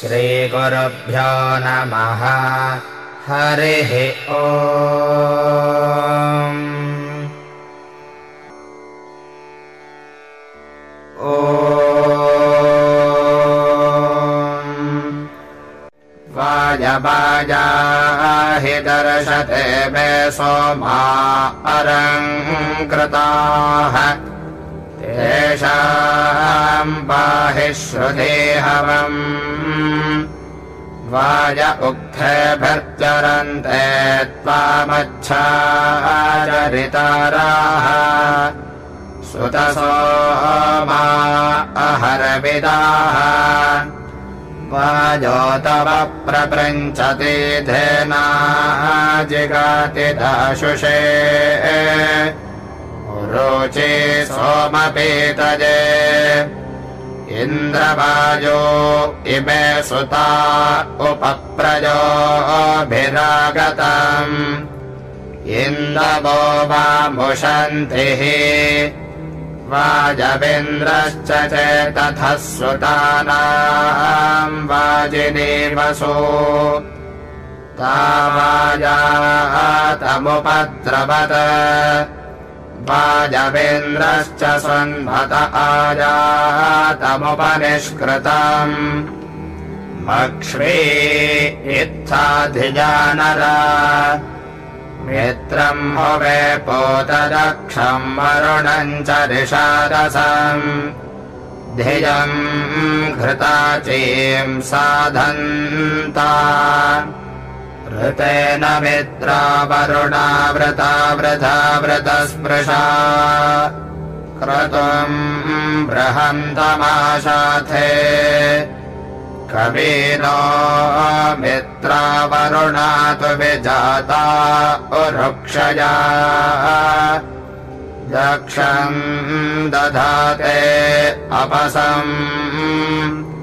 श्रीगुरुभ्यो नमः। हरिः ओ वाजवाजा हि दर्शते मे सोमा अरङ्कृताः तेषाम् पाहि श्रुतेहवम् वाय उक्थेभिर्चरन्ते त्वामच्छाचरिताराः। सुतसो मा अहरविदाः। वाजो तव प्रपृञ्चति धेना जिगाति दाशुषे रोचे सोमपीतजे। इन्द्रवाजो इमे सुता उपप्रजोभिरागतम् इन्दवो वामुषन्तिः वाजवेन्द्रश्च चेतथः सुतानाम् वाजिनीवसो। तावाजातमुपद्रवत वाजवेन्द्रश्च सन्भत आजातमुपनिष्कृतम्। मक्ष्मी इत्थाधिजानरा। मित्रम् भवे पोतदक्षम् वरुणम् च ऋषादसम्। धियम् घृताचीम् साधन्ता ऋतेन मित्रा वरुणा वृता वृथा वृतस्पृशा। क्रतुम् बृहन्तमाशाथे। कवीनो मित्रा वरुणातु विजाता उरुक्षया। दक्षम् दधाते अपसम्